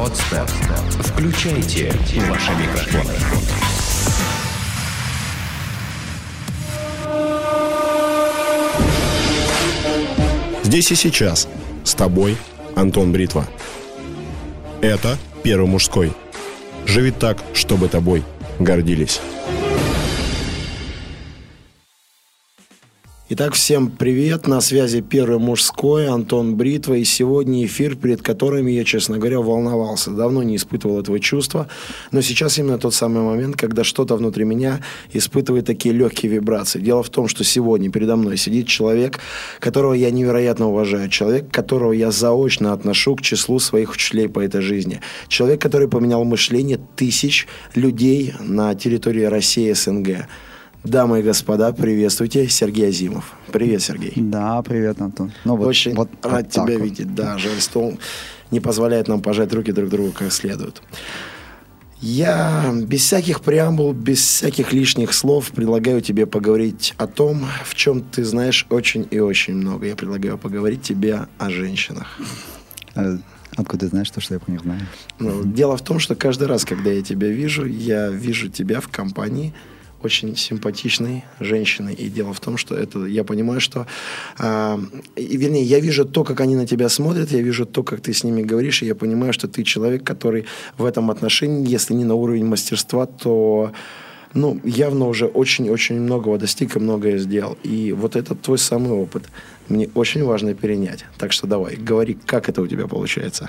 Подстер. Включайте ваши микрофоны. Здесь и сейчас. С тобой Антон Бритва. Это Первый мужской. Живи так, чтобы тобой гордились. Итак, всем привет. На связи Первый мужской, Антон Бритва. И сегодня эфир, перед которым я, честно говоря, волновался. Давно не испытывал этого чувства. Но сейчас именно тот самый момент, когда что-то внутри меня испытывает такие легкие вибрации. Дело в том, что сегодня передо мной сидит человек, которого я невероятно уважаю. Человек, которого я заочно отношу к числу своих учителей по этой жизни. Человек, который поменял мышление тысяч людей на территории России СНГ. Дамы и господа, приветствуйте, Сергей Азимов. Привет, Сергей. Да, привет, Антон. Ну, вот, Очень вот, рад вот тебя вот. видеть. Да, жаль, что не позволяет нам пожать руки друг другу как следует. Я без всяких преамбул, без всяких лишних слов предлагаю тебе поговорить о том, в чем ты знаешь очень и очень много. Я предлагаю поговорить тебе о женщинах. А откуда ты знаешь то, что я про них знаю? Ну, дело в том, что каждый раз, когда я тебя вижу, я вижу тебя в компании очень симпатичной женщиной. И дело в том, что это, я понимаю, что, э, и, вернее, я вижу то, как они на тебя смотрят, я вижу то, как ты с ними говоришь, и я понимаю, что ты человек, который в этом отношении, если не на уровень мастерства, то ну, явно уже очень-очень многого достиг и многое сделал. И вот этот твой самый опыт мне очень важно перенять. Так что давай, говори, как это у тебя получается.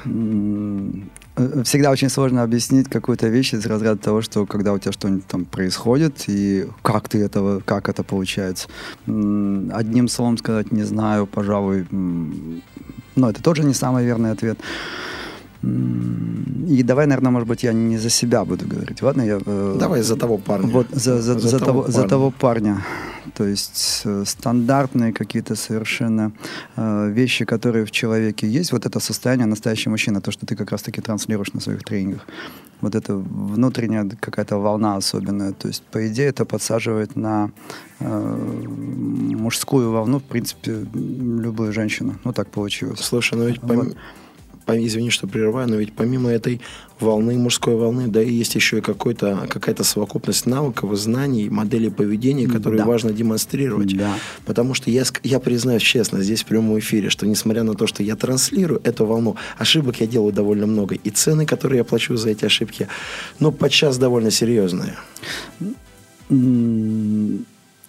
Всегда очень сложно объяснить какую-то вещь из разряда того, что когда у тебя что-нибудь там происходит, и как ты этого, как это получается. Одним словом сказать не знаю, пожалуй, но это тоже не самый верный ответ. И давай, наверное, может быть, я не за себя буду говорить. Ладно, я... Э, давай за того парня. Вот, за, за, за, за, того, парня. за того парня. То есть э, стандартные какие-то совершенно э, вещи, которые в человеке есть. Вот это состояние настоящего мужчины, то, что ты как раз-таки транслируешь на своих тренингах. Вот это внутренняя какая-то волна особенная. То есть, по идее, это подсаживает на э, мужскую волну, в принципе, любую женщину. Ну, так получилось. Слушай, ну ведь вот извини, что прерываю, но ведь помимо этой волны, мужской волны, да, и есть еще и какой-то, какая-то совокупность навыков, знаний, моделей поведения, которые да. важно демонстрировать. Да. Потому что я, я признаюсь честно, здесь в прямом эфире, что несмотря на то, что я транслирую эту волну, ошибок я делаю довольно много. И цены, которые я плачу за эти ошибки, ну, подчас довольно серьезные.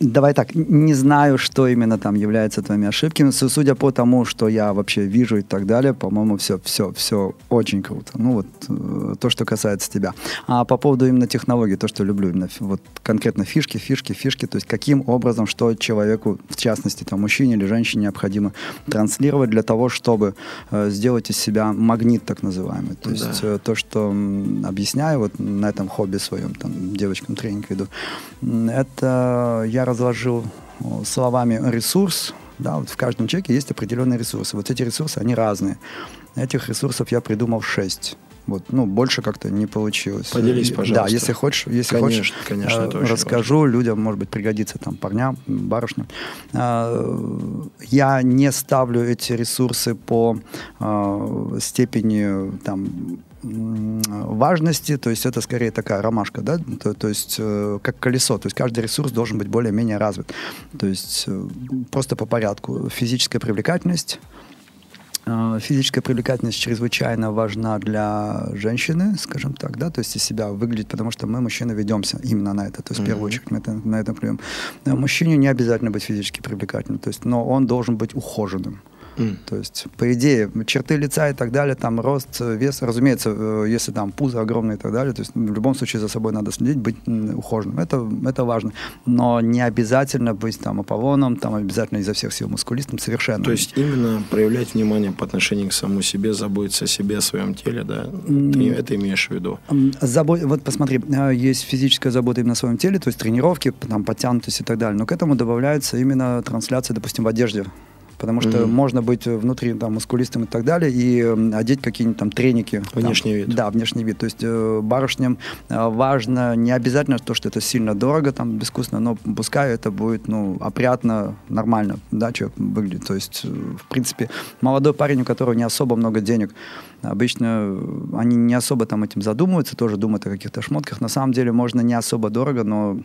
Давай так, не знаю, что именно там является твоими ошибками. Судя по тому, что я вообще вижу и так далее, по-моему, все, все, все очень круто. Ну вот э, то, что касается тебя. А по поводу именно технологий, то, что люблю именно вот конкретно фишки, фишки, фишки, то есть каким образом, что человеку, в частности, там, мужчине или женщине необходимо транслировать для того, чтобы э, сделать из себя магнит так называемый. То есть э, то, что м, объясняю вот на этом хобби своем, там, девочкам тренинг веду, это я разложил словами ресурс, да, вот в каждом человеке есть определенные ресурсы. Вот эти ресурсы, они разные. Этих ресурсов я придумал шесть. Вот, ну, больше как-то не получилось. Поделись, пожалуйста. Да, если хочешь, если конечно, хочешь, конечно, э, расскажу важно. людям, может быть, пригодится там парням, барышням. Э, я не ставлю эти ресурсы по э, степени там важности, то есть это скорее такая ромашка, да, то, то есть э, как колесо, то есть каждый ресурс должен быть более-менее развит, то есть э, просто по порядку физическая привлекательность, э, Физическая привлекательность чрезвычайно важна для женщины, скажем так, да, то есть из себя выглядеть, потому что мы, мужчины, ведемся именно на это, то есть mm-hmm. в первую очередь мы это, на это прием. Мужчине не обязательно быть физически привлекательным, то есть, но он должен быть ухоженным. Mm. То есть, по идее, черты лица и так далее, там рост, вес, разумеется, э, если там пузо огромное и так далее, то есть в любом случае за собой надо следить, быть ухоженным. Это, это важно. Но не обязательно быть там Аполлоном, там обязательно изо всех сил мускулистом, совершенно. То есть именно проявлять внимание по отношению к самому себе, заботиться о себе, о своем теле, да? Mm. Ты это имеешь в виду? Забо... Вот посмотри, э, есть физическая забота именно о своем теле, то есть тренировки, там, подтянутость и так далее, но к этому добавляется именно трансляция, допустим, в одежде Потому что mm-hmm. можно быть внутри там мускулистым и так далее, и одеть какие-нибудь там треники. Внешний там, вид. Да, внешний вид. То есть э, барышням э, важно не обязательно то, что это сильно дорого, там, безвкусно, но пускай это будет, ну, опрятно, нормально, да, человек выглядит. То есть, э, в принципе, молодой парень, у которого не особо много денег, обычно они не особо там этим задумываются, тоже думают о каких-то шмотках. На самом деле можно не особо дорого, но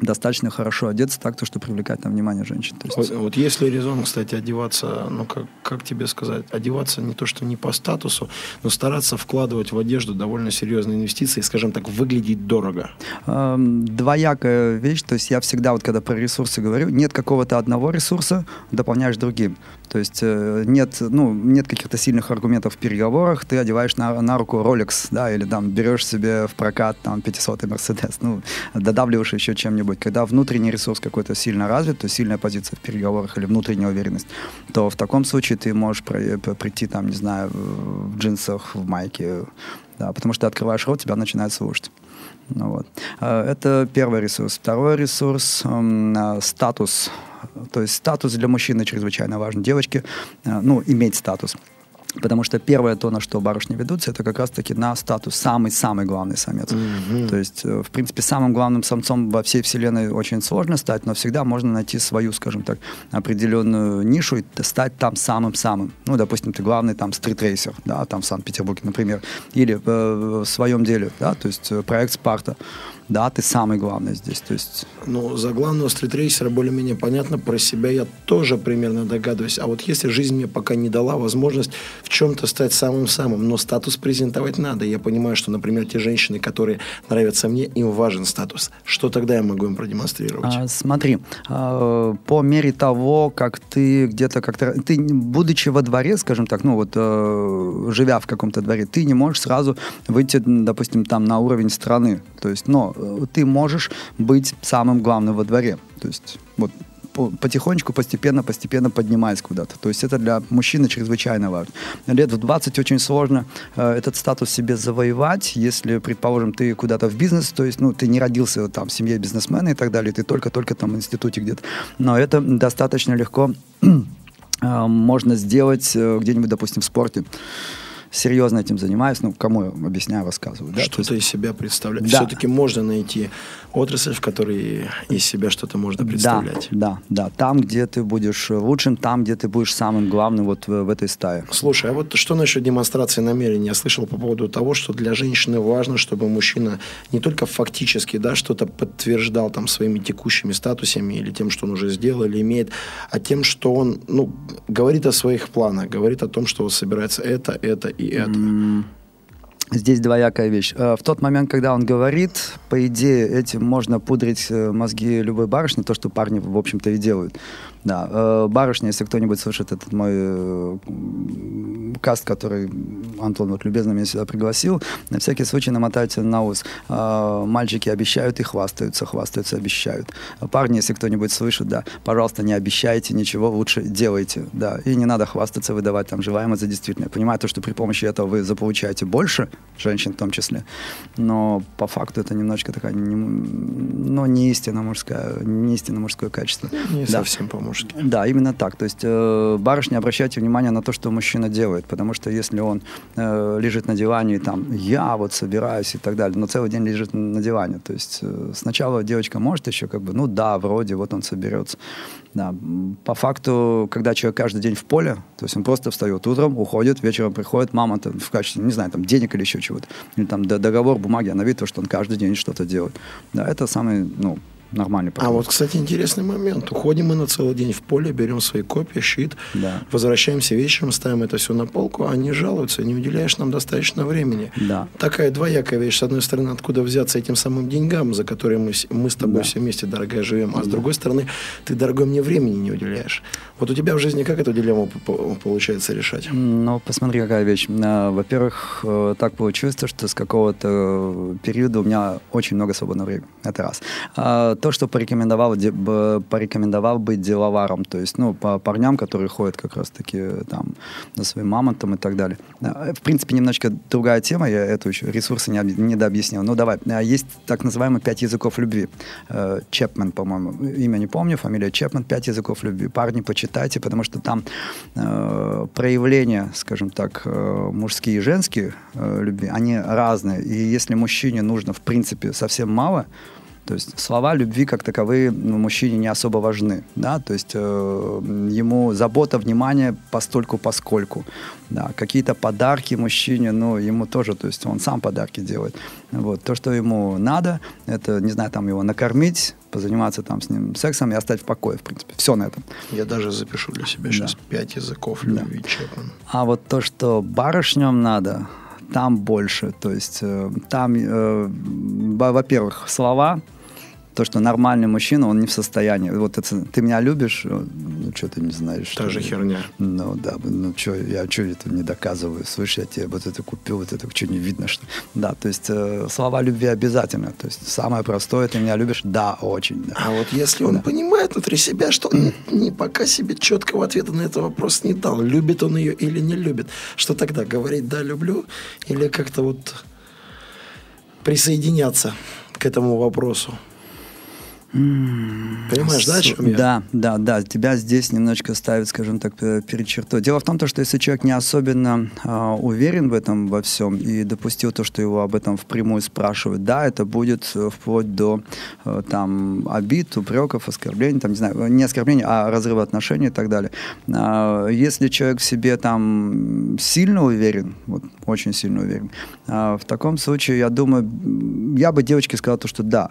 достаточно хорошо одеться так, то, что привлекать на внимание женщин. То есть... вот, вот если резон, кстати, одеваться, ну как, как тебе сказать, одеваться не то, что не по статусу, но стараться вкладывать в одежду довольно серьезные инвестиции, скажем так, выглядеть дорого. Эм, двоякая вещь, то есть я всегда вот когда про ресурсы говорю, нет какого-то одного ресурса, дополняешь другим. То есть э, нет, ну, нет каких-то сильных аргументов в переговорах, ты одеваешь на, на руку Rolex, да, или там берешь себе в прокат там 500 Mercedes, ну, додавливаешь еще чем-нибудь. Когда внутренний ресурс какой-то сильно развит, то сильная позиция в переговорах или внутренняя уверенность, то в таком случае ты можешь прийти там, не знаю, в джинсах, в майке, да, потому что ты открываешь рот, тебя начинает слушать. Ну, вот. Э, это первый ресурс. Второй ресурс э, статус. То есть статус для мужчины чрезвычайно важен. Девочки, э, ну, иметь статус. Потому что первое то, на что барышни ведутся, это как раз-таки на статус самый-самый главный самец. Mm-hmm. То есть, в принципе, самым главным самцом во всей вселенной очень сложно стать, но всегда можно найти свою, скажем так, определенную нишу и стать там самым-самым. Ну, допустим, ты главный там стритрейсер, да, там в Санкт-Петербурге, например, или э, в своем деле, да, то есть проект Спарта да, ты самый главный здесь. То есть... Ну, за главного стритрейсера более-менее понятно, про себя я тоже примерно догадываюсь. А вот если жизнь мне пока не дала возможность в чем-то стать самым-самым, но статус презентовать надо. Я понимаю, что, например, те женщины, которые нравятся мне, им важен статус. Что тогда я могу им продемонстрировать? А, смотри, а, по мере того, как ты где-то как-то... Ты, будучи во дворе, скажем так, ну вот, а, живя в каком-то дворе, ты не можешь сразу выйти, допустим, там на уровень страны. То есть, но Э, ты можешь быть самым главным во дворе. То есть вот потихонечку, постепенно, постепенно поднимаясь куда-то. То есть это для мужчины чрезвычайно важно. Лет в 20 очень сложно э, этот статус себе завоевать, если, предположим, ты куда-то в бизнес, то есть, ну, ты не родился там в семье бизнесмена и так далее, ты только-только там в институте где-то. Но это достаточно легко э, можно сделать э, где-нибудь, допустим, в спорте серьезно этим занимаюсь, ну, кому я объясняю, рассказываю. Да? Что-то из себя представлять. Да. Все-таки можно найти отрасль, в которой из себя что-то можно представлять. Да, да, да. Там, где ты будешь лучшим, там, где ты будешь самым главным вот в, в этой стае. Слушай, а вот что насчет демонстрации намерений? Я слышал по поводу того, что для женщины важно, чтобы мужчина не только фактически, да, что-то подтверждал там своими текущими статусами или тем, что он уже сделал или имеет, а тем, что он, ну, говорит о своих планах, говорит о том, что он собирается это, это и это. Здесь двоякая вещь. Э, в тот момент, когда он говорит, по идее, этим можно пудрить э, мозги любой барышни, то, что парни, в общем-то, и делают. Да, э, барышня, если кто-нибудь слышит этот мой каст, который Антон вот любезно меня сюда пригласил, на всякий случай намотайте на ус. Мальчики обещают и хвастаются, хвастаются, обещают. Парни, если кто-нибудь слышит, да, пожалуйста, не обещайте ничего, лучше делайте, да. И не надо хвастаться, выдавать там желаемое за действительное. Понимаю то, что при помощи этого вы заполучаете больше, женщин в том числе, но по факту это немножечко такая, не, ну, не истинно мужская, не истинно мужское качество. Не да. совсем девушки. Да, именно так. То есть э, барышня, обращайте внимание на то, что мужчина делает, потому что если он э, лежит на диване и там я вот собираюсь и так далее, но целый день лежит на диване, то есть э, сначала девочка может еще как бы, ну да, вроде вот он соберется. Да. По факту, когда человек каждый день в поле, то есть он просто встает утром, уходит, вечером приходит, мама там, в качестве, не знаю, там денег или еще чего-то, или там договор, бумаги, она видит, что он каждый день что-то делает. Да, это самый, ну, нормальный продукт. А вот, кстати, интересный момент. Уходим мы на целый день в поле, берем свои копии, щит, да. возвращаемся вечером, ставим это все на полку, они жалуются, не уделяешь нам достаточно времени. Да. Такая двоякая вещь. С одной стороны, откуда взяться этим самым деньгам, за которые мы, мы с тобой да. все вместе, дорогая, живем, а да. с другой стороны, ты, дорогой, мне времени не уделяешь. Вот у тебя в жизни как эту дилемму получается решать? Ну, посмотри, какая вещь. А, во-первых, э, так получилось, что с какого-то периода у меня очень много свободного времени. Это раз. То, что порекомендовал, де- порекомендовал быть деловаром, то есть, ну, по парням, которые ходят как раз-таки там за своим мамонтом и так далее. А, В принципе, немножечко другая тема, я эту еще ресурсы не, не дообъяснил. Ну, давай. А, Есть так называемый «Пять языков любви». Э, Чепмен, по-моему, имя не помню, фамилия Чепмен, «Пять языков любви». Парни, почитайте, потому что там э, проявления, скажем так, э, мужские и женские э, любви, они разные. И если мужчине нужно, в принципе, совсем мало, то есть слова любви как таковые мужчине не особо важны, да, то есть э, ему забота, внимание постольку поскольку, да, какие-то подарки мужчине, ну, ему тоже, то есть он сам подарки делает, вот, то, что ему надо, это, не знаю, там его накормить, позаниматься там с ним сексом и оставить в покое, в принципе, все на этом. Я даже запишу для себя Да. сейчас пять языков Да. любви Чепмана. А вот то, что барышням надо, там больше. То есть э, там, э, во- во-первых, слова, то, что нормальный мужчина, он не в состоянии. Вот это, ты меня любишь, э, ну что ты не знаешь. Та же ли? херня. Ну да, ну что, я что это не доказываю? Слышь, я тебе вот это купил, вот это что не видно, что Да, то есть э, слова любви обязательно. То есть самое простое, ты меня любишь? Да, очень. Да. А вот если он понимает внутри себя, что он не пока себе четкого ответа на этот вопрос не дал, любит он ее или не любит, что тогда говорить «да, люблю» или как-то вот присоединяться к этому вопросу? Понимаешь, да, о чем я? Да, да, да. Тебя здесь немножечко ставит, скажем так, пе- перед чертой. Дело в том, то, что если человек не особенно а, уверен в этом во всем и допустил то, что его об этом впрямую спрашивают, да, это будет э, вплоть до э, там обид, упреков, оскорблений, там, не знаю, не оскорблений, а разрыва отношений и так далее. А, если человек в себе там сильно уверен, вот очень сильно уверен, а, в таком случае, я думаю, я бы девочке сказал то, что да,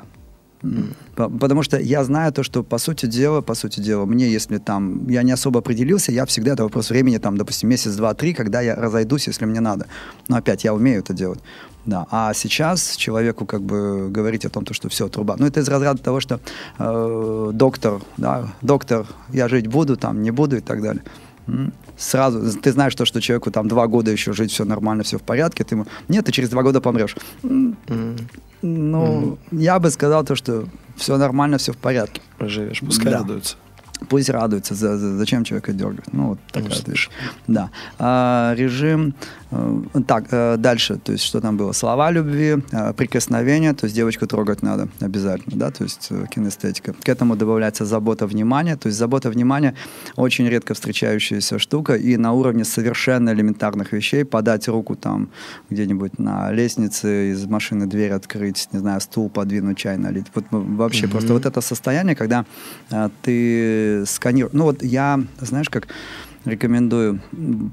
Потому что я знаю то, что по сути дела, по сути дела, мне, если там я не особо определился, я всегда это вопрос времени, там, допустим, месяц, два, три, когда я разойдусь, если мне надо. Но опять я умею это делать. Да. А сейчас человеку как бы говорить о том, то, что все, труба. Ну, это из разряда того, что э, доктор, да, доктор, я жить буду, там, не буду и так далее. Сразу, ты знаешь то, что человеку там два года еще жить, все нормально, все в порядке, ты ему, нет, ты через два года помрешь. М, Ну, я бы сказал то, что все нормально, все в порядке. Поживешь, пускай Да. радуются. Пусть радуется, за- за- зачем человека дергать. Ну, вот такая вещь. Да. А, режим, э, так, э, дальше, то есть что там было? Слова любви, э, прикосновения, то есть девочку трогать надо обязательно, да, то есть э, кинестетика. К этому добавляется забота, внимание, то есть забота, внимание очень редко встречающаяся штука, и на уровне совершенно элементарных вещей подать руку там где-нибудь на лестнице, из машины дверь открыть, не знаю, стул подвинуть, чай налить. Вот вообще просто вот это состояние, когда э, ты сканируешь. Ну вот я, знаешь, как рекомендую.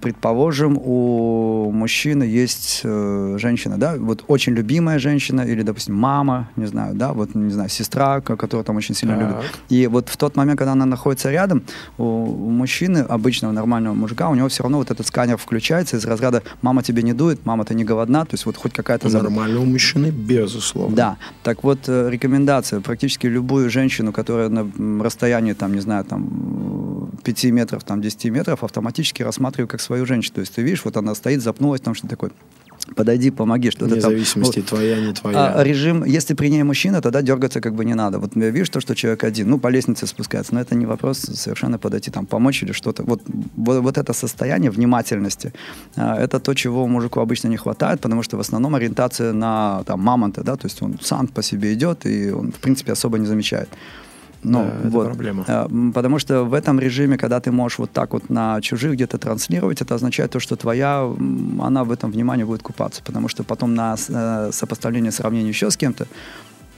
Предположим, у мужчины есть э, женщина, да, вот очень любимая женщина, или, допустим, мама, не знаю, да, вот, не знаю, сестра, ко- которую там очень сильно Так. любит. И вот в тот момент, когда она находится рядом, у, у мужчины, обычного нормального мужика, у него все равно вот этот сканер включается из разряда «мама тебе не дует», «мама ты не голодна», то есть вот хоть какая-то. Нормального мужчины, безусловно. Да, так вот э, рекомендация. Практически любую женщину, которая на расстоянии, там, не знаю, там, 5 метров, там, 10 метров, автоматически рассматриваю как свою женщину. То есть ты видишь, вот она стоит, запнулась, там что такой. Подойди, помоги, что-то Вне там. зависимости, Вот. твоя, не твоя. А, режим, если при ней мужчина, тогда дергаться как бы не надо. Вот я вижу то, что человек один, ну, по лестнице спускается, но это не вопрос совершенно подойти, там, помочь или что-то. Вот, вот, вот это состояние внимательности, а, это то, чего мужику обычно не хватает, потому что в основном ориентация на там, мамонта, да, то есть он сам по себе идет, и он, в принципе, особо не замечает. Ну, Да, это вот. проблема. А, м, Потому что в этом режиме, когда ты можешь вот так вот на чужих где-то транслировать, это означает то, что твоя, она в этом внимании будет купаться. Потому что потом на э, сопоставление, сравнение еще с кем-то,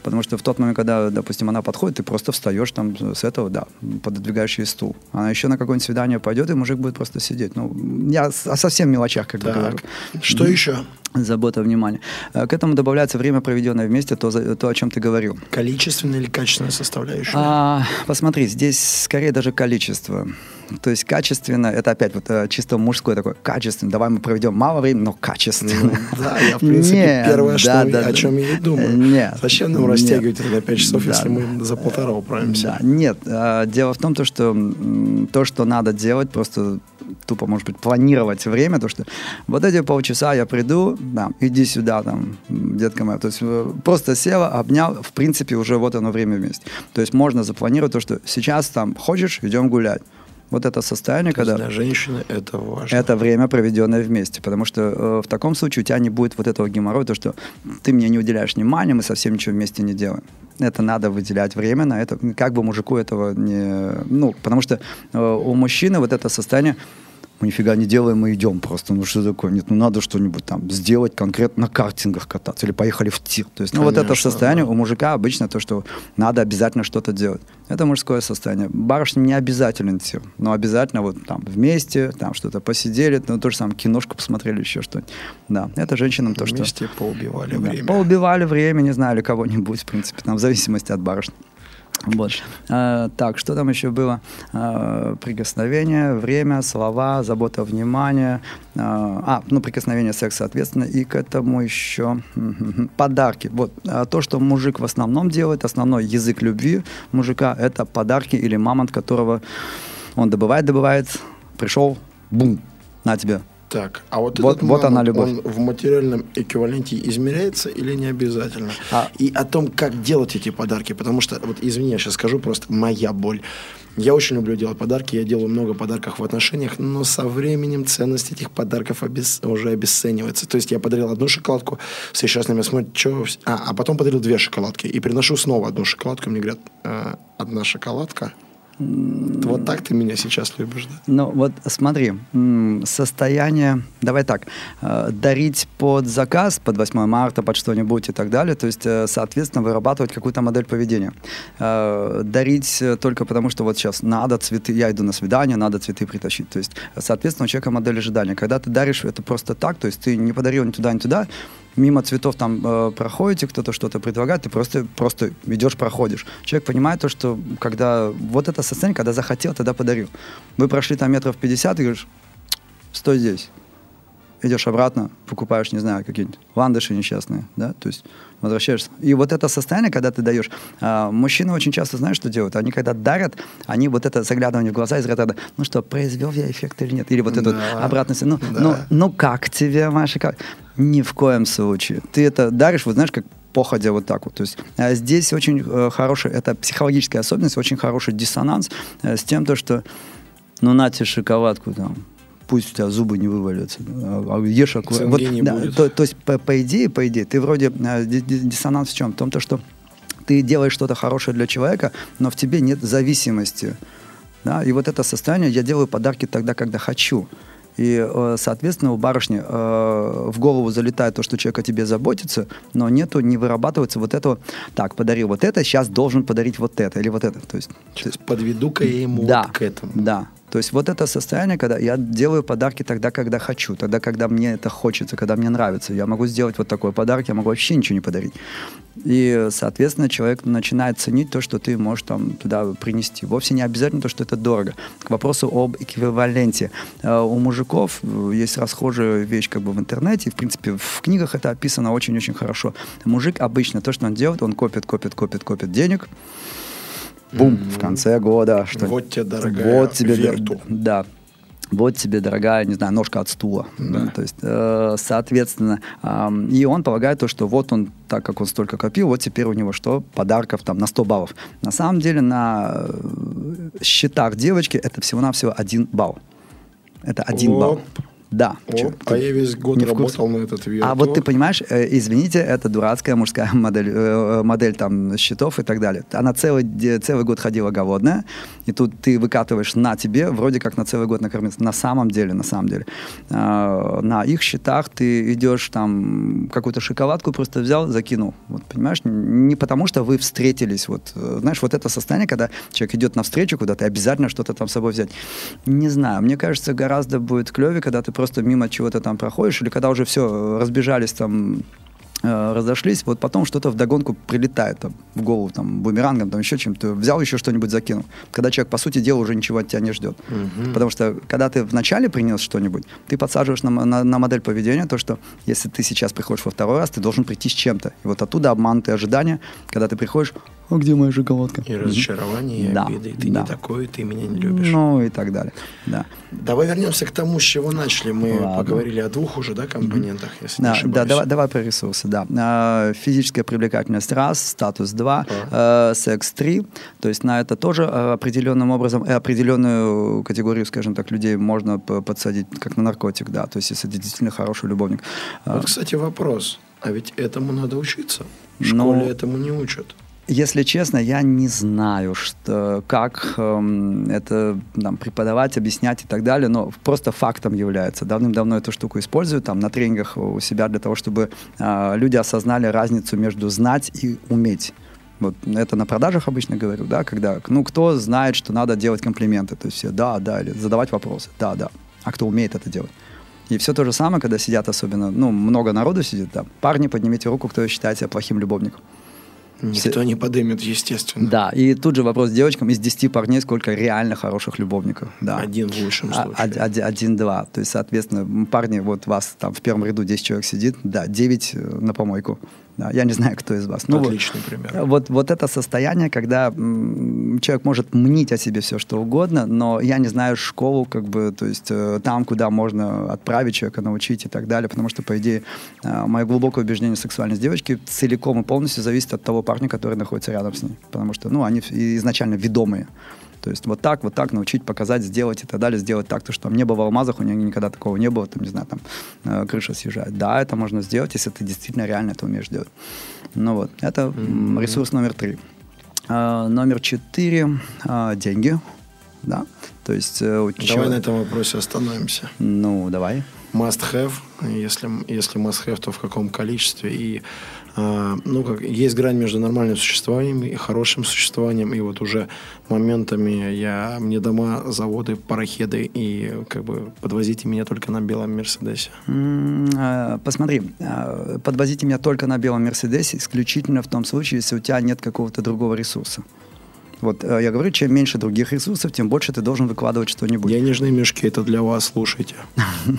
потому что в тот момент, когда, допустим, она подходит, ты просто встаешь там с этого, да, пододвигаешь ей стул. Она еще на какое-нибудь свидание пойдет, и мужик будет просто сидеть. Ну, я о совсем мелочах, как бы говорю. Что еще? Забота, внимание. Э, К этому добавляется время, проведенное вместе, то, то о чем ты говорил. Количественная или качественная составляющая? А, посмотри, здесь скорее даже количество. То есть качественно, это опять вот э, чисто мужское такое, качественно. Давай мы проведем мало времени, но качественно. Ну, Да, я, в принципе, Не, первое, что, да, я- да, о да. чем я и думаю. Нет. Зачем нам Нет. растягивать это на 5 часов, Да, если мы за полтора управимся? Да, нет, дело в том, то, что то, что надо делать, просто тупо, может быть, планировать время, то, что вот эти полчаса я приду, да, иди сюда, там, детка моя. То есть э, просто села, обнял, в принципе, уже вот оно время вместе. То есть можно запланировать то, что сейчас там хочешь, идем гулять. Вот это состояние, То когда... для женщины это важно. Это время, проведенное вместе. Потому что э, в таком случае у тебя не будет вот этого геморроя, то, что ты мне не уделяешь внимания, мы совсем ничего вместе не делаем. Это надо выделять время на это. Как бы мужику этого не... Ну, потому что э, у мужчины вот это состояние мы нифига не делаем, мы идем просто. Ну что такое? Нет, ну надо что-нибудь там сделать конкретно на картингах кататься или поехали в тир. То есть, ну вот это Конечно, состояние да. у мужика обычно то, что надо обязательно что-то делать. Это мужское состояние. Барышням не обязателен тир, но обязательно вот там вместе, там что-то посидели, ну то же самое, киношку посмотрели, еще что-нибудь. Да, это женщинам то, что... Вместе поубивали Да, время. Поубивали время, не знаю, или кого-нибудь, в принципе, там, в зависимости от барышни. Вот. А, так, что там еще было? А, прикосновение, время, слова, забота, внимание. А, а, ну, прикосновение, секс, соответственно. И к этому еще подарки. Вот. А, то, что мужик в основном делает, основной язык любви мужика, это подарки или мамонт, которого он добывает, добывает, пришел, бум, на тебе, Так, а вот, Вот- этот вот она мамонт, любовь. он в материальном эквиваленте измеряется или не обязательно? А- И о том, как делать эти подарки, потому что, вот извини, я сейчас скажу просто моя боль. Я очень люблю делать подарки, я делаю много подарков в отношениях, но со временем ценность этих подарков обес- уже обесценивается. То есть я подарил одну шоколадку, все сейчас на меня смотрят, что... А, а потом подарил две шоколадки и приношу снова одну шоколадку, мне говорят, «А, одна шоколадка? Вот так ты меня сейчас любишь, да? Ну, вот смотри, состояние, давай так, э, дарить под заказ, под 8 марта, под что-нибудь и так далее, то есть, э, соответственно, вырабатывать какую-то модель поведения. Э, Дарить только потому, что вот сейчас надо цветы, я иду на свидание, надо цветы притащить. То есть, соответственно, у человека модель ожидания. Когда ты даришь это просто так, то есть ты не подарил ни туда, ни туда, мимо цветов там э, проходите, кто-то что-то предлагает, ты просто, просто идешь, проходишь. Человек понимает то, что когда вот это состояние, когда захотел, тогда подарил. Вы прошли там метров 50, и говоришь, стой здесь. Идешь обратно, покупаешь, не знаю, какие-нибудь ландыши несчастные, да, то есть возвращаешься. И вот это состояние, когда ты даешь, а, мужчины очень часто знают, что делают. Они когда дарят, они вот это заглядывание в глаза из разряда, ну что, произвел я эффект или нет? Или вот Да. обратно, ну, Да. ну, ну как тебе, Маша, как? Ни в коем случае. Ты это даришь, вот знаешь, как походя вот так вот. То есть а, здесь очень э, хороший, это психологическая особенность, очень хороший диссонанс э, с тем, то, что ну на тебе шоколадку там, пусть у тебя зубы не вывалятся, а, а ешь аккуратно. Не будет. то, то есть по, по идее, по идее, ты вроде ди- ди- диссонанс в чем? В том, то, что ты делаешь что-то хорошее для человека, но в тебе нет зависимости. Да? И вот это состояние, я делаю подарки тогда, когда хочу. И, э, соответственно, у барышни э, в голову залетает то, что человек о тебе заботится, но нету, не вырабатывается вот этого, так, подарил вот это, сейчас должен подарить вот это или вот это. То есть, Сейчас подведу-ка я ему да, вот к этому. Да. То есть вот это состояние, когда я делаю подарки тогда, когда хочу, тогда, когда мне это хочется, когда мне нравится. Я могу сделать вот такой подарок, я могу вообще ничего не подарить. И, соответственно, человек начинает ценить то, что ты можешь там туда принести. Вовсе не обязательно то, что это дорого. К вопросу об эквиваленте. Э, У мужиков э, есть расхожая вещь как бы в интернете, и, в принципе, в книгах это описано очень-очень хорошо. Мужик обычно то, что он делает, он копит, копит, копит, копит денег, Бум, в конце года. Что Вот тебе, дорогая, вот тебе, верту. Да. Вот тебе, дорогая, не знаю, ножка от стула. Да. То есть, э, соответственно, ам, и он полагает то, что вот он, так как он столько копил, вот теперь у него что? Подарков там на 100 баллов. На самом деле на э, счетах девочки это всего-навсего один балл. Это один Оп. балл. Да. О, Чё, а я весь год не работал на этот верту. А вот ты понимаешь, э, извините, это дурацкая мужская модель, э, модель там счетов и так далее. Она целый, целый год ходила голодная, и тут ты выкатываешь на тебе, вроде как на целый год накормиться. На самом деле, на самом деле. А, на их счетах ты идешь там какую-то шоколадку просто взял, закинул. Вот понимаешь, не потому что вы встретились. Вот, э, знаешь, вот это состояние, когда человек идет навстречу куда-то, обязательно что-то там с собой взять. Не знаю, мне кажется, гораздо будет клевее, когда ты просто мимо чего-то там проходишь, или когда уже все, разбежались там э, разошлись, вот потом что-то вдогонку прилетает там, в голову, там, бумерангом, там, еще чем-то, взял еще что-нибудь, закинул. Когда человек, по сути дела, уже ничего от тебя не ждет. Потому что, когда ты вначале принес что-нибудь, ты подсаживаешь на, на- на модель поведения то, что если ты сейчас приходишь во второй раз, ты должен прийти с чем-то. И вот оттуда обманутые ожидания, когда ты приходишь, а где моя шоколадка? И разочарование, и Да, обиды. Ты да. не такой, ты меня не любишь. Ну и так далее, да. Давай вернемся к тому, с чего начали. Мы Ладно. поговорили о двух уже, да, компонентах, если не Да, ошибаюсь. да, давай, давай про ресурсы, да. А, Физическая привлекательность раз, статус два, э, секс три. То есть на это тоже э, определенным образом, э, определенную категорию, скажем так, людей можно подсадить как на наркотик, да. То есть если ты действительно хороший любовник. А, Вот, кстати, вопрос. А ведь этому надо учиться. В Ну, школе этому не учат. Если честно, я не знаю, что, как эм, это там, преподавать, объяснять и так далее, но просто фактом является. Давным-давно эту штуку использую там, на тренингах у себя для того, чтобы э, люди осознали разницу между знать и уметь. Вот это на продажах обычно говорю, да, когда, ну, кто знает, что надо делать комплименты, то есть все да, да, или задавать вопросы, да, да, а кто умеет это делать. И все то же самое, когда сидят особенно, ну, много народу сидит, да, парни, поднимите руку, кто считает себя плохим любовником. Никто не подымет, естественно. Да, и тут же вопрос девочкам, из 10 парней сколько реально хороших любовников? Да. Один в лучшем А- случае. од- од- Один-два. То есть, соответственно, парни, вот вас там в первом ряду 10 человек сидит, да, 9 на помойку. Да, я не знаю, кто из вас. Ну, вот- Отличный пример. Вот, вот это состояние, когда м, человек может мнить о себе все, что угодно, но я не знаю школу, как бы, то есть э, там, куда можно отправить человека, научить и так далее, потому что, по идее, э, мое глубокое убеждение сексуальность девочки целиком и полностью зависит от того парня, который находится рядом с ней, потому что, ну, они изначально ведомые. То есть вот так, вот так научить, показать, сделать и так далее, сделать так, то, что там небо в алмазах, у нее никогда такого не было, там, не знаю, там э, крыша съезжает. Да, это можно сделать, если ты действительно реально это умеешь делать. Ну вот, это м, ресурс номер три. А, номер четыре а, деньги, да, то есть э, Давай человека- на этом вопросе остановимся. Ну, давай. Must have, если, если must have, то в каком количестве. И, а, ну, как, есть грань между нормальным существованием и хорошим существованием. И вот уже моментами я, мне дома, заводы, парахеды, и как бы подвозите меня только на белом Мерседесе. Э, Посмотри, э, подвозите меня только на белом Мерседесе исключительно в том случае, если у тебя нет какого-то другого ресурса. Вот э, я говорю, чем меньше других ресурсов, тем больше ты должен выкладывать что-нибудь. Денежные мешки, это для вас, слушайте.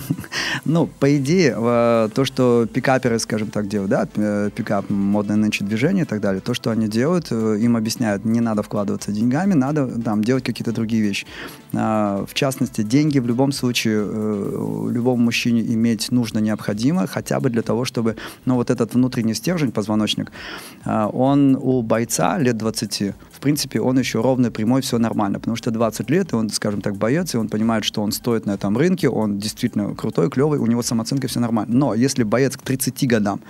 Ну, по идее, э, то, что пикаперы, скажем так, делают, да, э, пикап, модное нынче движение и так далее, то, что они делают, им объясняют, не надо вкладываться деньгами, надо там делать какие-то другие вещи. В частности, деньги в любом случае любому мужчине иметь нужно, необходимо, хотя бы для того, чтобы, ну, вот этот внутренний стержень, позвоночник, он у бойца лет 20, в принципе, он еще ровный, прямой, все нормально, потому что 20 лет, и он, скажем так, боец, и он понимает, что он стоит на этом рынке, он действительно крутой, клевый, у него самооценка, все нормально. Но если боец к 30 годам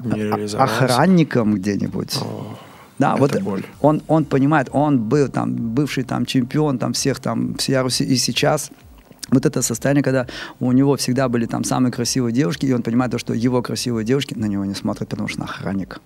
а- охранником где-нибудь, О, да, это вот боль. он, он понимает, он был там бывший там чемпион там всех там всея Руси, и сейчас вот это состояние, когда у него всегда были там самые красивые девушки, и он понимает то, что его красивые девушки на него не смотрят, потому что он охранник.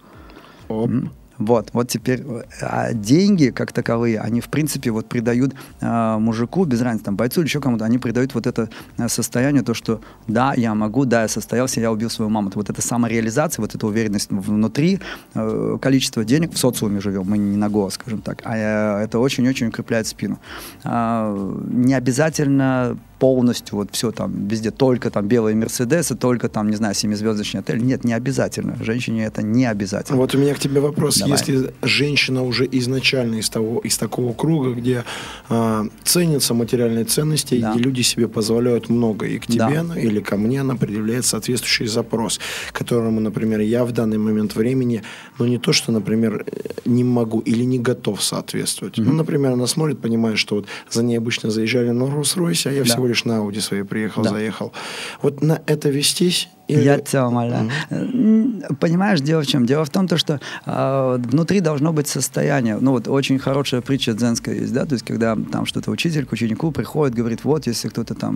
Оп. М? Вот, вот теперь э, а деньги как таковые, они в принципе вот придают э, мужику, без разницы, там, бойцу или еще кому-то, они придают вот это э, состояние, то, что да, я могу, да, я состоялся, я убил свою маму. Вот эта самореализация, вот эта уверенность внутри, э, количество денег, в социуме живем, мы не на голос, скажем так, а э, это очень-очень укрепляет спину. А, не обязательно полностью вот все там везде только там белые Мерседесы, только там, не знаю, семизвездочный отель. Нет, не обязательно. Женщине это не обязательно. Вот у меня к тебе вопрос. Давай. Если женщина уже изначально из, того, из такого круга, где а, ценятся материальные ценности, Да. и люди себе позволяют много, и к Да. тебе она или ко мне она предъявляет соответствующий запрос, которому, например, я в данный момент времени, ну не то, что, например, э, не могу или не готов соответствовать. Ну, например, она смотрит, понимает, что вот за ней обычно заезжали на Rolls-Royce, а я Да. всего лишь на Ауди своей приехал, Да. заехал. Вот на это вестись... или- Я тебя умоляю. М, Понимаешь, дело в чем? Дело в том, то, что э, внутри должно быть состояние. Ну вот очень хорошая притча дзенская есть, да, то есть когда там что-то учитель к ученику приходит, говорит, вот если кто-то там,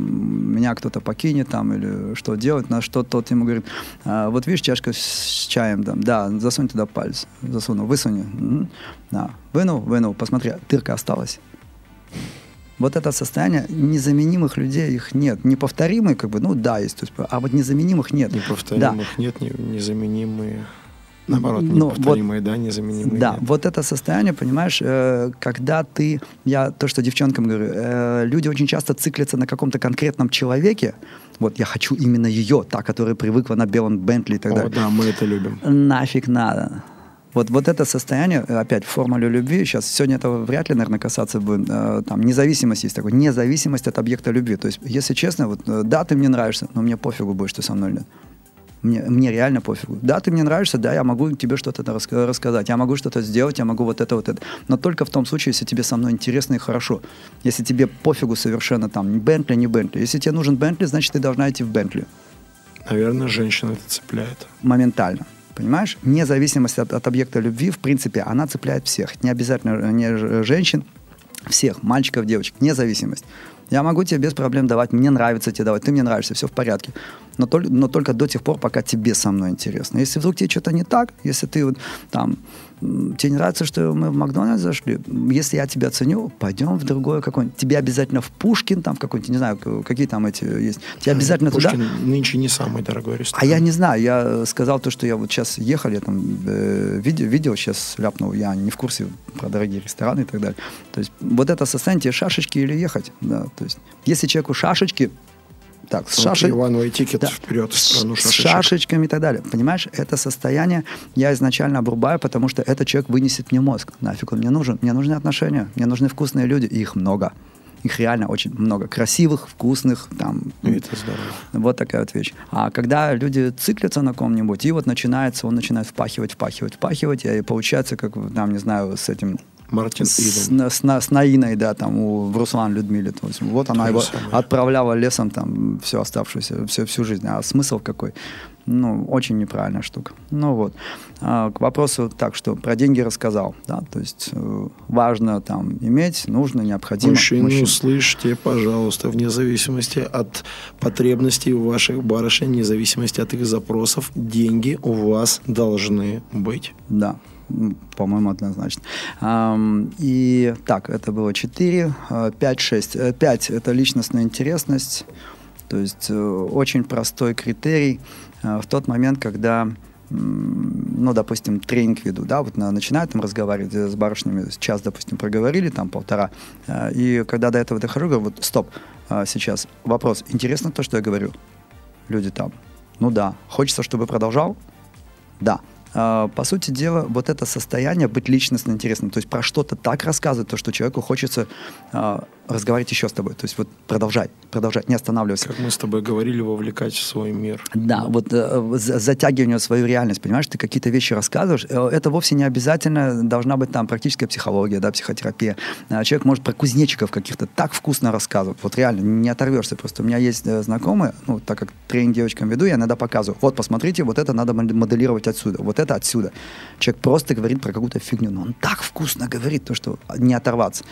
меня кто-то покинет там или что делать, на что тот ему говорит, «А, вот видишь чашка с чаем там, да, засунь туда палец, засунул, высуни, Мгм. да, вынул, вынул, посмотри, дырка осталась. Вот это состояние незаменимых людей их нет. Неповторимые, как бы, ну да, есть, то есть, а вот незаменимых нет. Да. Неповторимых нет, не- незаменимые. Наоборот, Ну, неповторимые, да, незаменимые. Да, нет. вот это состояние, понимаешь, э, когда ты, я то, что девчонкам говорю, э, люди очень часто циклятся на каком-то конкретном человеке. Вот я хочу именно ее, та, которая привыкла на белом Бентли и так О, далее. да, мы это любим. Нафиг надо. Вот, вот это состояние, опять, в формуле любви, сейчас сегодня этого вряд ли, наверное, касаться будет, э, там, независимость есть такой, независимость от объекта любви. То есть, если честно, вот, э, да, ты мне нравишься, но мне пофигу будет, что со мной нет. Мне, мне реально пофигу. Да, ты мне нравишься, да, я могу тебе что-то рас- рассказать, я могу что-то сделать, я могу вот это, вот это. Но только в том случае, если тебе со мной интересно и хорошо. Если тебе пофигу совершенно там, Бентли, не Бентли. Если тебе нужен Бентли, значит, ты должна идти в Бентли. Наверное, женщина это цепляет. Моментально. Понимаешь? Независимость от, от объекта любви, в принципе, она цепляет всех. Не обязательно не женщин, всех, мальчиков, девочек. Независимость. Я могу тебе без проблем давать, мне нравится тебе давать, ты мне нравишься, все в порядке. Но, только, но только до тех пор, пока тебе со мной интересно. Если вдруг тебе что-то не так, если ты вот там, тебе не нравится, что мы в Макдональдс зашли, если я тебя ценю, пойдем в другое какое-нибудь. Тебе обязательно в Пушкин, там в какой-нибудь, не знаю, какие там эти есть. Тебе обязательно Пушкин туда. нынче не самый дорогой ресторан. А я не знаю, я сказал то, что я вот сейчас ехал, я там э, видео, видео сейчас ляпнул, я не в курсе про дорогие рестораны и так далее. То есть вот это состояние, тебе шашечки или ехать, да, то есть если человеку шашечки, так, с шашей... Ивановый тикет Да. вперед в страну с шашечками и так далее. Понимаешь, это состояние я изначально обрубаю, потому что этот человек вынесет мне мозг. Нафиг он мне нужен? Мне нужны отношения, мне нужны вкусные люди, и их много. Их реально очень много. Красивых, вкусных, там, И это здорово. вот такая вот вещь. А когда люди циклятся на ком-нибудь, и вот начинается, он начинает впахивать, впахивать, впахивать, и получается, как, там, не знаю, с этим Мартин с, Иден. с, на- с Наиной, да, там, у, в Руслан Людмиле. То есть, вот она его самое. отправляла лесом там всю оставшуюся, всю, всю жизнь. А смысл какой? Ну, очень неправильная штука. Ну вот. А, к вопросу так, что про деньги рассказал, да, то есть э, важно там иметь, нужно, необходимо. Мужчины, Мужчин. услышьте, пожалуйста, вне зависимости от потребностей ваших барышень, вне зависимости от их запросов, деньги у вас должны быть. Да, по-моему, однозначно. И так, это было 4, 5, 6. 5 – это личностная интересность, то есть э, очень простой критерий э, в тот момент, когда ну, допустим, тренинг веду, да, вот на- начинаю там разговаривать э, с барышнями, час, допустим, проговорили, там полтора, и когда до этого дохожу, говорю, вот стоп, сейчас вопрос, интересно то, что я говорю? Люди там, ну да, хочется, чтобы продолжал? Да. А, По сути дела, вот это состояние быть личностно интересным, то есть про что-то так рассказывать, то, что человеку хочется а, разговаривать еще с тобой. То есть вот продолжай, продолжай, не останавливайся. Как мы с тобой говорили, вовлекать в свой мир. Да, вот э, за- затягивание в свою реальность, понимаешь, ты какие-то вещи рассказываешь, э, это вовсе не обязательно должна быть там практическая психология, да, психотерапия. А Человек может про кузнечиков каких-то так вкусно рассказывать, вот реально, не оторвешься просто. У меня есть э, знакомые, ну, так как тренинг девочкам веду, я иногда показываю, вот, посмотрите, вот это надо мод- моделировать отсюда, вот это отсюда. Человек просто говорит про какую-то фигню, но он так вкусно говорит, то, что не оторваться.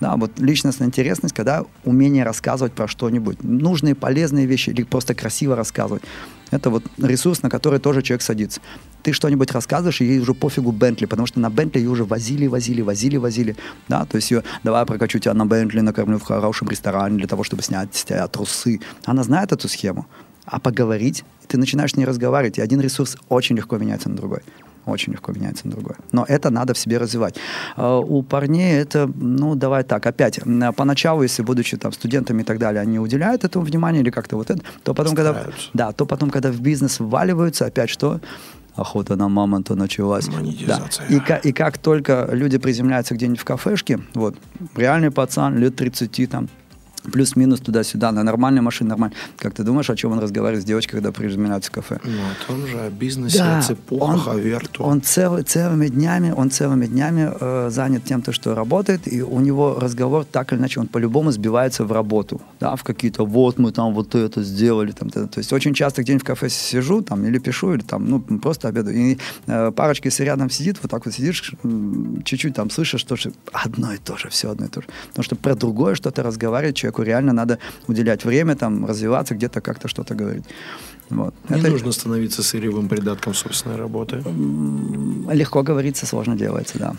Да, вот личностная интересность, когда умение рассказывать про что-нибудь. Нужные, полезные вещи или просто красиво рассказывать. Это вот ресурс, на который тоже человек садится. Ты что-нибудь рассказываешь, и ей уже пофигу Бентли, потому что на Бентли ее уже возили, возили, возили, возили. Да, то есть ее, давай я прокачу тебя на Бентли, накормлю в хорошем ресторане для того, чтобы снять с тебя трусы. Она знает эту схему. А поговорить, ты начинаешь с ней разговаривать, и один ресурс очень легко меняется на другой очень легко меняется на другое. Но это надо в себе развивать. А У парней это, ну, давай так, опять, поначалу, если будучи там студентами и так далее, они уделяют этому внимание или как-то вот это, то потом, когда, Стараются. да, то потом, когда в бизнес вваливаются, опять что? Охота на мамонта началась. Да. И, и как только люди приземляются где-нибудь в кафешке, вот, реальный пацан, лет 30, там, плюс-минус туда-сюда, на нормальной машине, нормально. Как ты думаешь, о чем он разговаривает с девочкой, когда приземляются в кафе? Ну, вот он же о бизнесе, о цепухах, о верту. он целый, целыми днями, он целыми днями э, занят тем, то, что работает, и у него разговор так или иначе, он по-любому сбивается в работу, да, в какие-то, вот мы там вот это сделали, там, т- то есть очень часто где-нибудь в кафе сижу, там, или пишу, или там, ну, просто обедаю, и э, парочка, если рядом сидит, вот так вот сидишь, чуть-чуть там слышишь, то, что одно и то же, все одно и то же, потому что про другое что-то разговаривать человеку реально надо уделять время, там, развиваться, где-то как-то что-то говорить. Вот. Не Это- нужно становиться сырьевым придатком собственной работы. Легко говорится, сложно делается, да.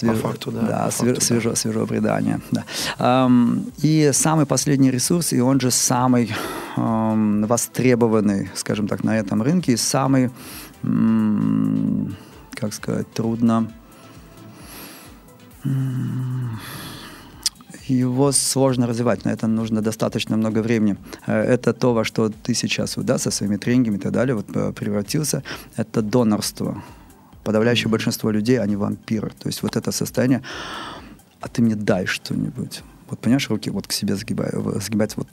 По факту, да, Да, по све- факту, свежо, свежо предание, да. Ам, и самый последний ресурс, и он же самый ам, востребованный, скажем так, на этом рынке, и самый, м, как сказать, трудно... м, его сложно развивать, на это нужно достаточно много времени. Э, Это то, во что ты сейчас да, со своими тренингами и так далее вот, э, превратился, это донорство. подавляющее большинство людей, они вампиры. То есть вот это состояние, а ты мне дай что-нибудь. Вот понимаешь, руки вот к себе загибаю, сгибать вот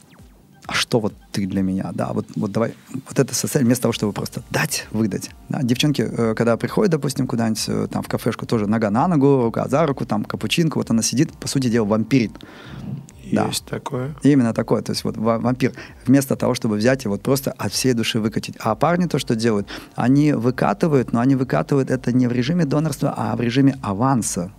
а что вот ты для меня, да, вот, вот давай, вот это состояние, вместо того, чтобы просто дать, выдать. Да. Девчонки, э, когда приходят, допустим, куда-нибудь э, там в кафешку, тоже нога на ногу, рука за руку, там капучинку, вот она сидит, по сути дела, вампирит. Есть да. такое. Именно такое. То есть вот вампир, вместо того, чтобы взять и вот просто от всей души выкатить. А парни то, что делают, они выкатывают, но они выкатывают это не в режиме донорства, а в режиме аванса.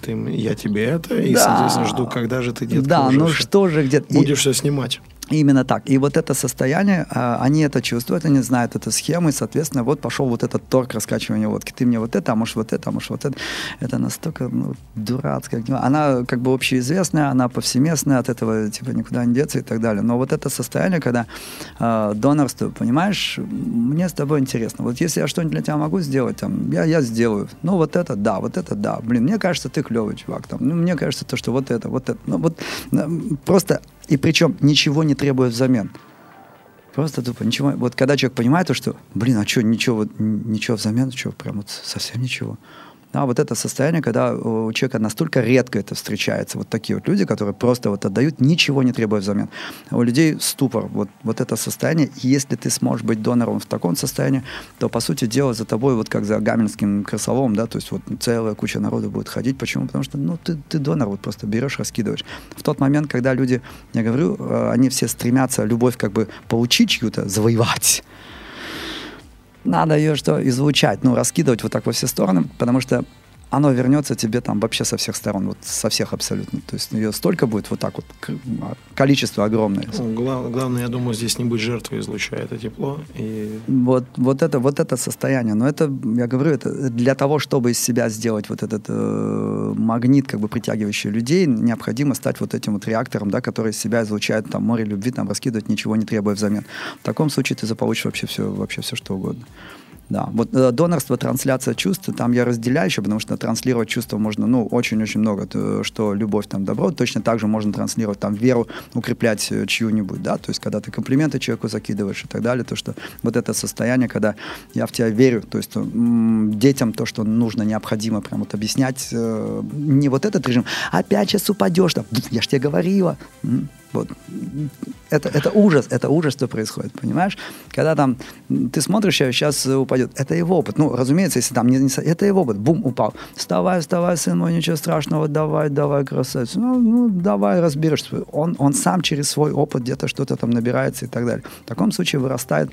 Ты, я тебе это, и, да. соответственно, жду, когда же ты, детка, Да, ну что же где-то... Будешь все снимать. Именно так. И вот это состояние, а, они это чувствуют, они знают эту схему, и, соответственно, вот пошел вот этот торг раскачивания водки. Ты мне вот это, а может вот это, а может вот это. Это настолько ну, дурацкая. Она как бы общеизвестная, она повсеместная, от этого типа никуда не деться и так далее. Но вот это состояние, когда э, донорство, понимаешь, мне с тобой интересно. Вот если я что-нибудь для тебя могу сделать, там, я, я сделаю. Ну вот это да, вот это да. Блин, мне кажется, ты клевый чувак. Там. Ну, мне кажется, то, что вот это, вот это. Ну, вот просто и причем ничего не требуя взамен. Просто тупо ничего. Вот когда человек понимает то, что, блин, а что, ничего, ничего взамен, что, прям вот совсем ничего. Да, вот это состояние, когда у человека настолько редко это встречается. Вот такие вот люди, которые просто вот отдают, ничего не требуя взамен. У людей ступор, вот, вот это состояние. И если ты сможешь быть донором в таком состоянии, то, по сути дела, за тобой, вот как за гамельским крысолом, да, то есть вот целая куча народу будет ходить. Почему? Потому что, ну, ты, ты донор, вот просто берешь, раскидываешь. В тот момент, когда люди, я говорю, э, они все стремятся любовь как бы получить чью-то, завоевать надо ее что, излучать, ну, раскидывать вот так во все стороны, потому что оно вернется тебе там вообще со всех сторон, вот со всех абсолютно. То есть ее столько будет вот так вот, а, количество огромное. Ну, глав, главное, я думаю, здесь не быть жертвой, излучая это тепло. И... Вот, вот, это, вот это состояние. Но это, я говорю, это для того, чтобы из себя сделать вот этот э, магнит, как бы притягивающий людей, необходимо стать вот этим вот реактором, да, который из себя излучает там море любви, там раскидывать, ничего не требуя взамен. В таком случае ты заполучишь вообще все, вообще все что угодно. Да, вот э, донорство, трансляция чувств, там я разделяю еще, потому что транслировать чувства можно, ну, очень-очень много, то, что любовь, там, добро, точно так же можно транслировать, там, веру, укреплять э, чью-нибудь, да, то есть, когда ты комплименты человеку закидываешь и так далее, то, что вот это состояние, когда я в тебя верю, то есть, м- детям то, что нужно, необходимо прям вот объяснять, э- не вот этот режим, опять сейчас упадешь, там, я ж тебе говорила, вот. Это, это ужас, это ужас, что происходит, понимаешь? Когда там ты смотришь, сейчас упадет, это его опыт. Ну, разумеется, если там не, не это его опыт, бум, упал. Вставай, вставай, сын мой, ничего страшного, давай, давай, красавец. Ну, ну давай, разберешься. Он, он сам через свой опыт где-то что-то там набирается и так далее. В таком случае вырастает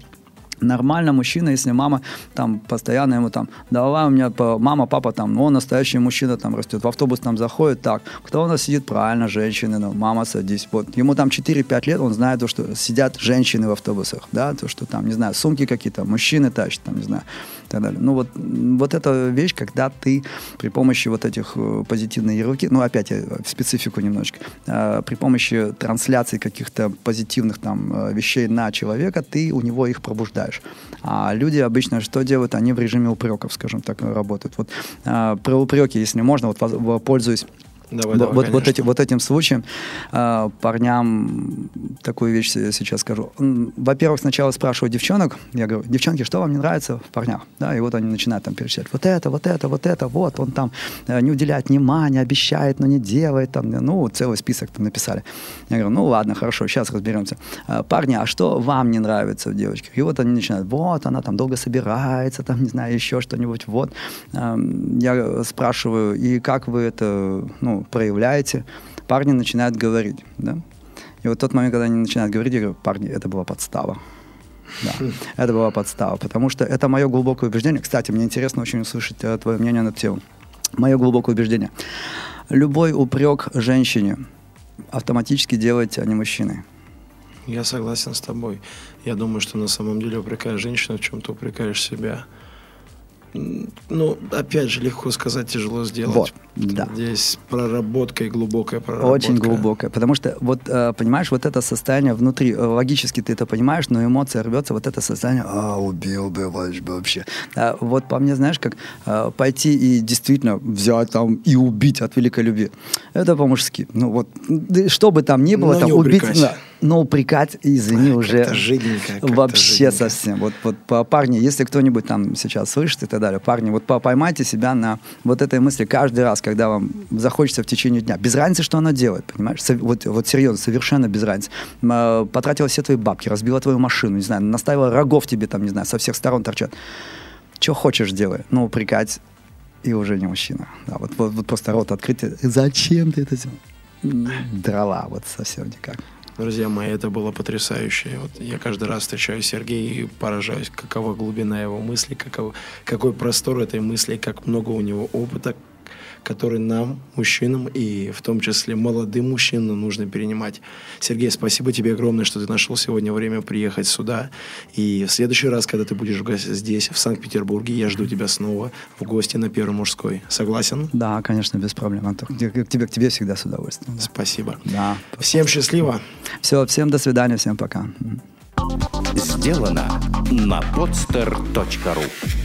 Нормально мужчина, если мама там постоянно ему там, давай у меня мама, папа там, ну, он настоящий мужчина там растет, в автобус там заходит, так, кто у нас сидит? Правильно, женщины, ну, мама, садись. Вот, ему там 4-5 лет, он знает то, что сидят женщины в автобусах, да, то, что там, не знаю, сумки какие-то, мужчины тащат, там, не знаю, и так далее. Ну, вот, вот эта вещь, когда ты при помощи вот этих э, позитивных ярлыки, ну, опять я в специфику немножечко, э, при помощи трансляции каких-то позитивных там э, вещей на человека, ты у него их пробуждаешь читаешь. А люди обычно что делают? Они в режиме упреков, скажем так, работают. Вот э, про упреки, если можно, вот пользуюсь Давай, давай, вот, вот, эти, вот этим случаем э, парням такую вещь сейчас скажу. Во-первых, сначала спрашиваю девчонок, я говорю, девчонки, что вам не нравится в парнях? Да, и вот они начинают там перечислять, вот это, вот это, вот это, вот, он там э, не уделяет внимания, обещает, но не делает, там, ну, целый список там написали. Я говорю, ну, ладно, хорошо, сейчас разберемся. Э, парни, а что вам не нравится в девочках? И вот они начинают, вот, она там долго собирается, там, не знаю, еще что-нибудь, вот. Э, я спрашиваю, и как вы это, ну, проявляете, парни начинают говорить, да. И вот тот момент, когда они начинают говорить, я говорю, парни, это была подстава. Да, это была подстава, потому что это мое глубокое убеждение. Кстати, мне интересно очень услышать э, твое мнение на эту тему. Мое глубокое убеждение. Любой упрек женщине автоматически делает а не мужчиной. Я согласен с тобой. Я думаю, что на самом деле упрекаешь женщину в чем-то упрекаешь себя ну, опять же, легко сказать, тяжело сделать. Вот, да. Здесь проработка и глубокая проработка. Очень глубокая. Потому что, вот, э, понимаешь, вот это состояние внутри, э, логически ты это понимаешь, но эмоция рвется, вот это состояние, а, убил бы вообще. Вот по мне, знаешь, как э, пойти и действительно взять там и убить от великой любви. Это по-мужски. Ну вот, что бы там ни было, но там убить... Да, Но упрекать, извини, Ай, уже жиденько, вообще жиденько. совсем. Вот, вот по- парни, если кто-нибудь там сейчас слышит и так далее, парни, вот по- поймайте себя на вот этой мысли каждый раз, когда вам захочется в течение дня. Без разницы, что она делает, понимаешь? Со- Вот, вот серьезно, совершенно без разницы. Э, Потратила все твои бабки, разбила твою машину, не знаю, наставила рогов тебе там, не знаю, со всех сторон торчат. Что хочешь делай, но упрекать и уже не мужчина. Да, вот, вот, вот просто рот открытый. Зачем ты это сделал? М, Драла, вот совсем никак. Друзья мои, это было потрясающе. Вот я каждый раз встречаю Сергея и поражаюсь, какова глубина его мысли, каков, какой простор этой мысли, как много у него опыта, который нам, мужчинам, и в том числе молодым мужчинам, нужно перенимать. Сергей, спасибо тебе огромное, что ты нашел сегодня время приехать сюда. И в следующий раз, когда ты будешь в гости здесь, в Санкт-Петербурге, я жду тебя снова в гости на Первый мужской. Согласен? Да, конечно, без проблем, Антон. К к тебе, к тебе всегда с удовольствием. да. Спасибо. Да. Всем счастливо. Все, всем до свидания, всем пока. Сделано на podster.ru